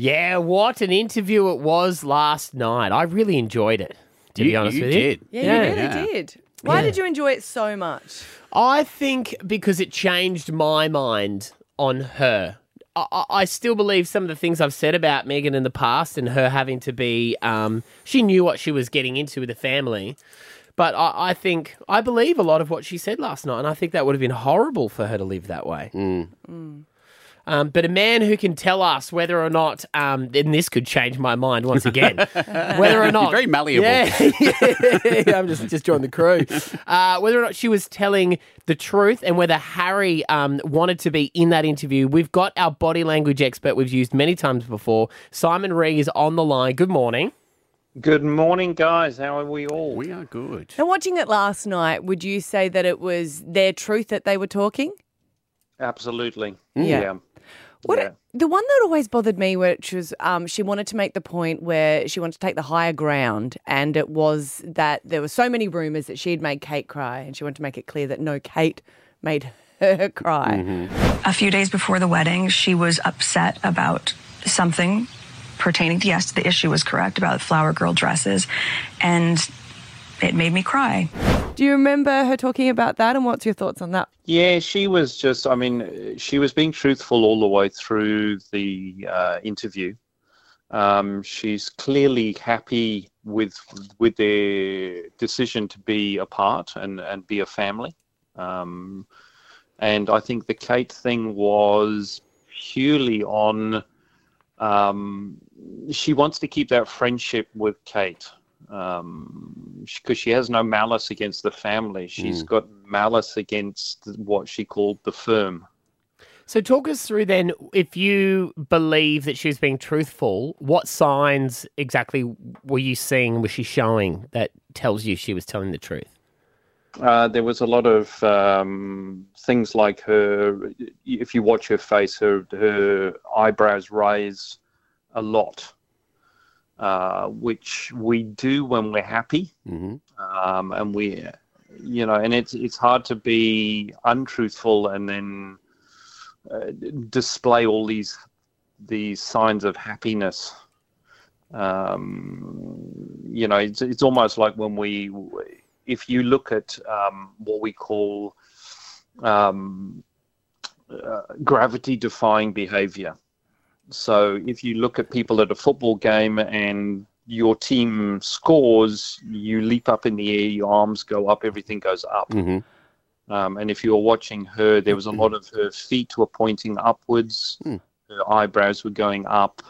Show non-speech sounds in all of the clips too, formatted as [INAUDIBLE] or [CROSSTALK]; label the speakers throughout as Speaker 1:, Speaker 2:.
Speaker 1: Yeah, what an interview it was last night. I really enjoyed it, to be
Speaker 2: You-
Speaker 1: honest
Speaker 2: you
Speaker 1: with
Speaker 2: did.
Speaker 1: you.
Speaker 3: Yeah,
Speaker 1: Yeah.
Speaker 3: you really
Speaker 2: Yeah.
Speaker 3: did. Why
Speaker 1: Yeah.
Speaker 3: did you enjoy it so much?
Speaker 1: I think because it changed my mind on her. I, I- I still believe some of the things I've said about Meghan in the past and her having to be, um, she knew what she was getting into with the family. But I, I think, I believe a lot of what she said last night, and I think that would have been horrible for her to live that way. Um, but a man who can tell us whether or not, um, and this could change my mind once again, [LAUGHS] whether or not
Speaker 2: very malleable.
Speaker 1: Yeah, yeah, [LAUGHS] [LAUGHS] I'm just just joining the crew. Uh, whether or not she was telling the truth, and whether Harry um, wanted to be in that interview. We've got our body language expert we've used many times before. Simon Ree is on the line. Good morning.
Speaker 4: Good morning, guys. How are we all?
Speaker 2: We are good.
Speaker 3: And watching it last night, would you say that it was their truth that they were talking?
Speaker 4: Absolutely.
Speaker 3: Yeah. What
Speaker 4: Yeah.
Speaker 3: the one that always bothered me, which was um, she wanted to make the point where she wanted to take the higher ground, and it was that there were so many rumors that she'd made Kate cry, and she wanted to make it clear that no, Kate made [LAUGHS] her cry.
Speaker 5: A few days before the wedding, she was upset about something pertaining to, yes, the issue was correct about flower girl dresses, and it made me cry.
Speaker 3: Do you remember her talking about that, and what's your thoughts on that?
Speaker 4: Yeah, she was just, I mean, she was being truthful all the way through the uh, interview. Um, she's clearly happy with with their decision to be apart and, and be a family. Um, and I think the Kate thing was purely on um, she wants to keep that friendship with Kate because she has no malice against the family. She's got malice against what she called the firm.
Speaker 1: So, talk us through then. If you believe that she was being truthful, what signs exactly were you seeing? Was she showing that tells you she was telling the truth?
Speaker 4: Uh, there was a lot of um, things like her. If you watch her face, her her eyebrows raise a lot, uh, which we do when we're happy,
Speaker 2: hmm
Speaker 4: um, and we, you know, and it's it's hard to be untruthful and then uh, display all these these signs of happiness. Um, you know, it's it's almost like when we, if you look at um, what we call um, uh, gravity defying behavior. So if you look at people at a football game and your team scores, you leap up in the air, your arms go up, everything goes up.
Speaker 2: hmm
Speaker 4: Um, and if you were watching her, there was a lot of her feet were pointing upwards,
Speaker 2: Hmm.
Speaker 4: her eyebrows were going up.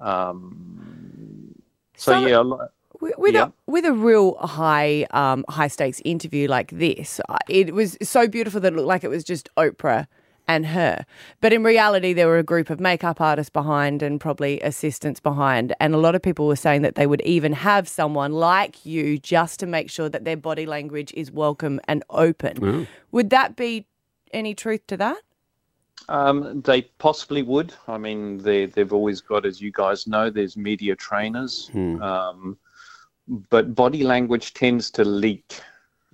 Speaker 4: Um, so
Speaker 3: Some-
Speaker 4: yeah, a
Speaker 3: With with
Speaker 4: Yeah.
Speaker 3: a with a real high um, high stakes interview like this, uh, it was so beautiful that it looked like it was just Oprah and her. But in reality, there were a group of makeup artists behind and probably assistants behind, and a lot of people were saying that they would even have someone like you just to make sure that their body language is welcome and open. Would that be any truth to that?
Speaker 4: Um, they possibly would. I mean, they they've always got, as you guys know, there's media trainers. Um, but body language tends to leak.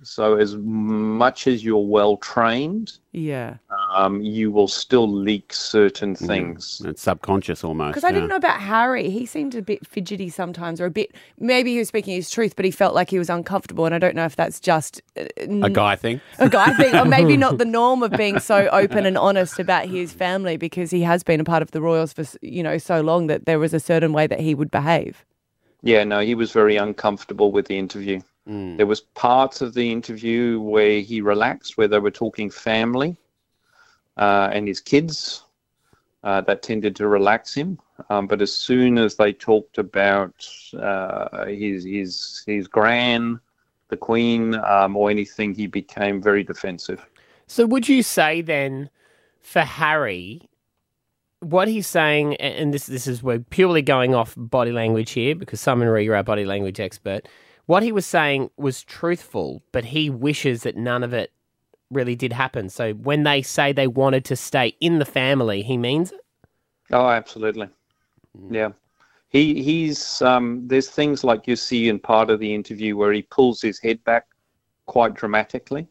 Speaker 4: So as much as you're well trained,
Speaker 3: Yeah.
Speaker 4: Um, you will still leak certain things.
Speaker 2: It's subconscious almost.
Speaker 3: Because I didn't know about Harry. He seemed a bit fidgety sometimes, or a bit. Maybe he was speaking his truth, but he felt like he was uncomfortable. And I don't know if that's just uh,
Speaker 2: a guy thing.
Speaker 3: a guy thing, or maybe not the [LAUGHS] norm of being so open and honest about his family, because he has been a part of the Royals for you know so long that there was a certain way that he would behave.
Speaker 4: Yeah, no, he was very uncomfortable with the interview. There was parts of the interview where he relaxed, where they were talking family uh, and his kids. Uh, that tended to relax him. Um, but as soon as they talked about uh, his his his gran, the Queen, um, or anything, he became very defensive.
Speaker 1: So, would you say then for Harry, what he's saying, and this this is we're purely going off body language here because Simon Ree, our body language expert. What he was saying was truthful, but he wishes that none of it really did happen. So, when they say they wanted to stay in the family, he means it.
Speaker 4: Oh, absolutely. Yeah. He he's um there's things like you see in part of the interview where he pulls his head back quite dramatically.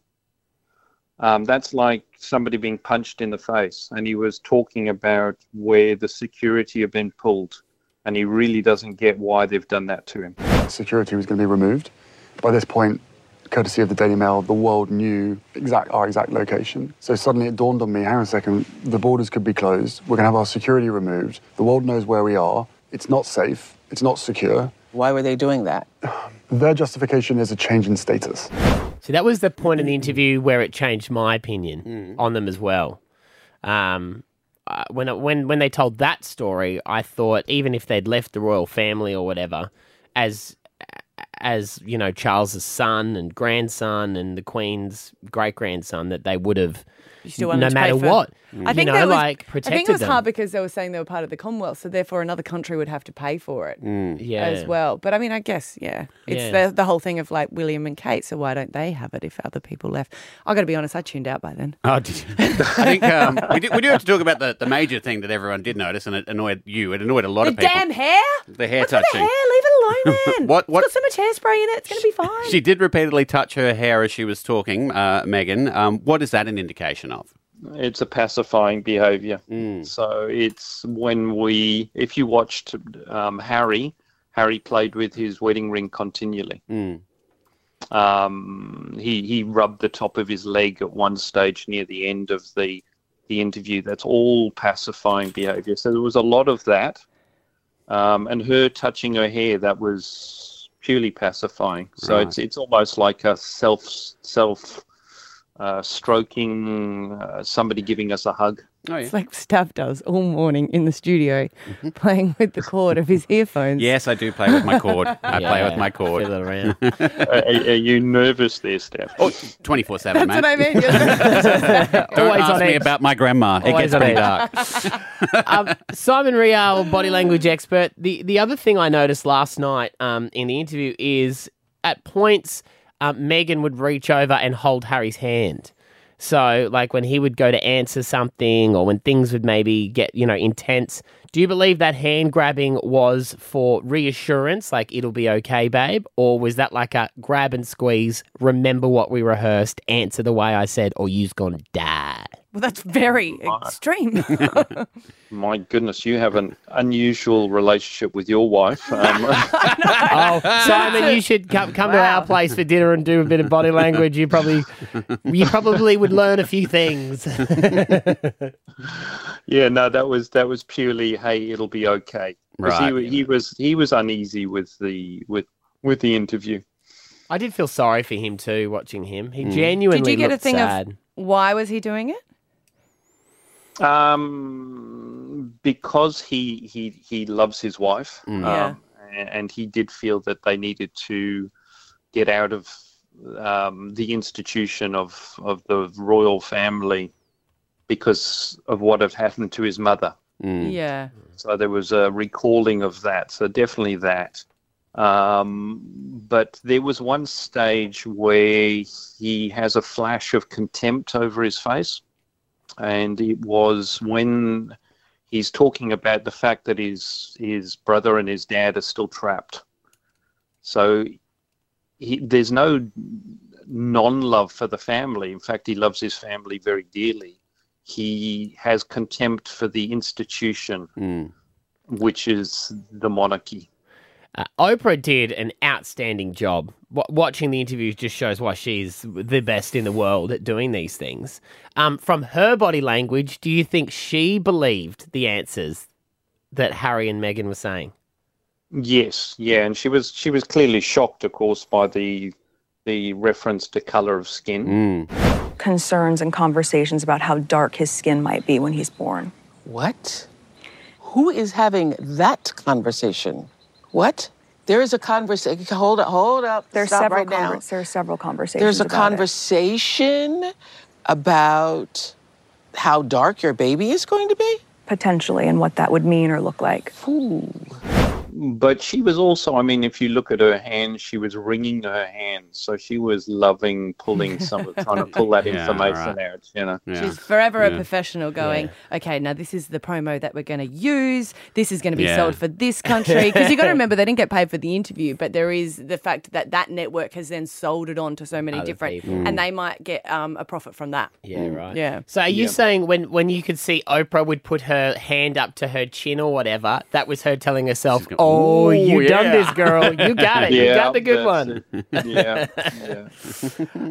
Speaker 4: Um, that's like somebody being punched in the face. And he was talking about where the security have been pulled. And he really doesn't get why they've done that to him.
Speaker 6: security was going to be removed. By this point, courtesy of the Daily Mail, the world knew exact our exact location. So suddenly it dawned on me, hang on a second, the borders could be closed. We're going to have our security removed. The world knows where we are. It's not safe. It's not secure.
Speaker 7: Why were they doing that? [SIGHS]
Speaker 6: Their justification is a change in status.
Speaker 1: So that was the point in the interview where it changed my opinion on them as well. Um, uh, when it, when when they told that story, I thought even if they'd left the royal family or whatever, as as you know Charles's son and grandson and the Queen's great grandson, that they would have
Speaker 3: still
Speaker 1: no matter
Speaker 3: for-
Speaker 1: what,
Speaker 3: I
Speaker 1: you
Speaker 3: think
Speaker 1: know,
Speaker 3: that was,
Speaker 1: like
Speaker 3: I think it was
Speaker 1: them.
Speaker 3: hard because they were saying they were part of the Commonwealth, so therefore another country would have to pay for it
Speaker 1: yeah.
Speaker 3: as well. But I mean, I guess yeah, it's
Speaker 1: Yeah.
Speaker 3: the the whole thing of like William and Kate. So why don't they have it if other people left? I got to be honest, I tuned out by then.
Speaker 2: Oh, did you? [LAUGHS] I think um, we, do, we do have to talk about the, the major thing that everyone did notice, and it annoyed you. It annoyed a lot
Speaker 3: The
Speaker 2: of people.
Speaker 3: damn hair.
Speaker 2: The hair
Speaker 3: What's
Speaker 2: touching.
Speaker 3: the hair? Leave it alone, man.
Speaker 2: What- what-
Speaker 3: It's got so much hairspray in it. It's going to be fine.
Speaker 2: She did repeatedly touch her hair as she was talking, uh, Meghan. Um, what is that an indication of?
Speaker 4: It's a pacifying behavior.
Speaker 2: Mm.
Speaker 4: So it's when we, if you watched um, Harry, Harry played with his wedding ring continually.
Speaker 2: Mm.
Speaker 4: Um, he he rubbed the top of his leg at one stage near the end of the the interview. That's all pacifying behavior. So there was a lot of that, um, and her touching her hair that was purely pacifying. So
Speaker 2: Right.
Speaker 4: it's it's almost like a self self uh, stroking, uh, somebody giving us a hug.
Speaker 2: Oh, yeah.
Speaker 3: It's like Stav does all morning in the studio,
Speaker 1: Mm-hmm.
Speaker 3: playing with the cord of his earphones.
Speaker 2: Yes, I do play with my cord. I [LAUGHS] play with my cord.
Speaker 1: fiddle around. [LAUGHS]
Speaker 4: are, are you nervous there, Stav?
Speaker 2: Oh, 24 7,
Speaker 3: That's
Speaker 2: mate.
Speaker 3: what I mean. [LAUGHS]
Speaker 2: Don't
Speaker 1: Always
Speaker 2: ask
Speaker 1: on
Speaker 2: me
Speaker 1: edge.
Speaker 2: about my grandma. It
Speaker 1: Always
Speaker 2: gets
Speaker 1: on
Speaker 2: pretty dark.
Speaker 1: um, Simon Rial, body language expert. The the other thing I noticed last night um, in the interview is at points um, Meghan would reach over and hold Harry's hand. So, like when he would go to answer something, or when things would maybe get you know intense. Do you believe that hand grabbing was for reassurance, like it'll be okay, babe, or was that like a grab and squeeze? Remember what we rehearsed, answer the way I said, or you's gonna die.
Speaker 3: Well, that's very [LAUGHS] extreme. [LAUGHS]
Speaker 4: My goodness, you have an unusual relationship with your wife. Um, [LAUGHS]
Speaker 1: Oh, Simon, you should come come to our place for dinner and do a bit of body language. You probably you probably would learn a few things.
Speaker 4: yeah, no, that was that was purely, hey, it'll be okay. 'Cause
Speaker 2: Right.
Speaker 4: He, he was he was uneasy with the with with the interview.
Speaker 1: I did feel sorry for him too, watching him. He genuinely
Speaker 3: Did you get a thing
Speaker 1: sad.
Speaker 3: of why was he doing it?
Speaker 4: Um, because he he he loves his wife.
Speaker 3: Yeah.
Speaker 4: Um, and, and he did feel that they needed to get out of um, the institution of of the royal family because of what had happened to his mother.
Speaker 2: Mm.
Speaker 3: Yeah.
Speaker 4: So there was a recalling of that. So definitely that. Um, but there was one stage where he has a flash of contempt over his face. And it was when he's talking about the fact that his, his brother and his dad are still trapped. So he, there's no non love for the family. In fact, he loves his family very dearly. He has contempt for the institution
Speaker 2: Mm.
Speaker 4: which is the monarchy.
Speaker 1: Uh, Oprah did an outstanding job. W- watching the interviews just shows why she's the best in the world at doing these things. Um, from her body language, do you think she believed the answers that Harry and Meghan were saying?
Speaker 4: Yes, yeah, and she was she was clearly shocked, of course, by the the reference to color of skin.
Speaker 2: Mm.
Speaker 5: Concerns and conversations about how dark his skin might be when he's born.
Speaker 7: What? Who is having that conversation? What? There is a conversation. Hold up, hold up.
Speaker 5: There's several
Speaker 7: right
Speaker 5: conver- there are several conversations.
Speaker 7: There's a
Speaker 5: about it.
Speaker 7: conversation about how dark your baby is going to be?
Speaker 5: potentially and what that would mean or look like.
Speaker 7: Ooh.
Speaker 4: But she was also, I mean, if you look at her hands, she was wringing her hands. So she was loving pulling [LAUGHS] some, of trying to pull that
Speaker 2: Yeah,
Speaker 4: information
Speaker 2: right.
Speaker 4: out, you know.
Speaker 2: Yeah.
Speaker 3: She's forever a professional going, okay, now this is the promo that we're going to use. This is going to be
Speaker 2: Yeah.
Speaker 3: sold for this country. Because you've got to [LAUGHS] remember, they didn't get paid for the interview, but there is the fact that that network has then sold it on to so many
Speaker 1: Other
Speaker 3: different,
Speaker 1: people.
Speaker 3: and they might get um, a profit from that.
Speaker 1: Yeah, right.
Speaker 3: Yeah.
Speaker 1: So are you
Speaker 4: Yeah.
Speaker 1: saying when when you could see Oprah would put her hand up to her chin or whatever, that was her telling herself,
Speaker 2: going,
Speaker 1: "Oh,
Speaker 2: "Ooh,
Speaker 1: you done this, girl. You [LAUGHS] got it. you got the good one." [LAUGHS]
Speaker 4: yeah, yeah.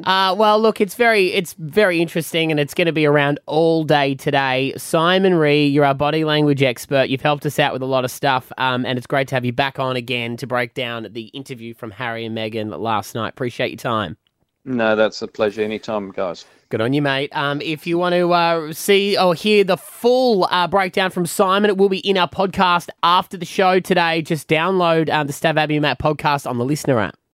Speaker 1: Uh, well, look, it's very it's very interesting, and it's going to be around all day today. Simon Ree, you're our body language expert. You've helped us out with a lot of stuff, um, and it's great to have you back on again to break down the interview from Harry and Meghan last night. Appreciate your time.
Speaker 4: No, that's a pleasure anytime, guys.
Speaker 1: Good on you, mate. Um, if you want to uh, see or hear the full uh, breakdown from Simon, it will be in our podcast after the show today. Just download um, the Stav and Matt podcast on the listener app.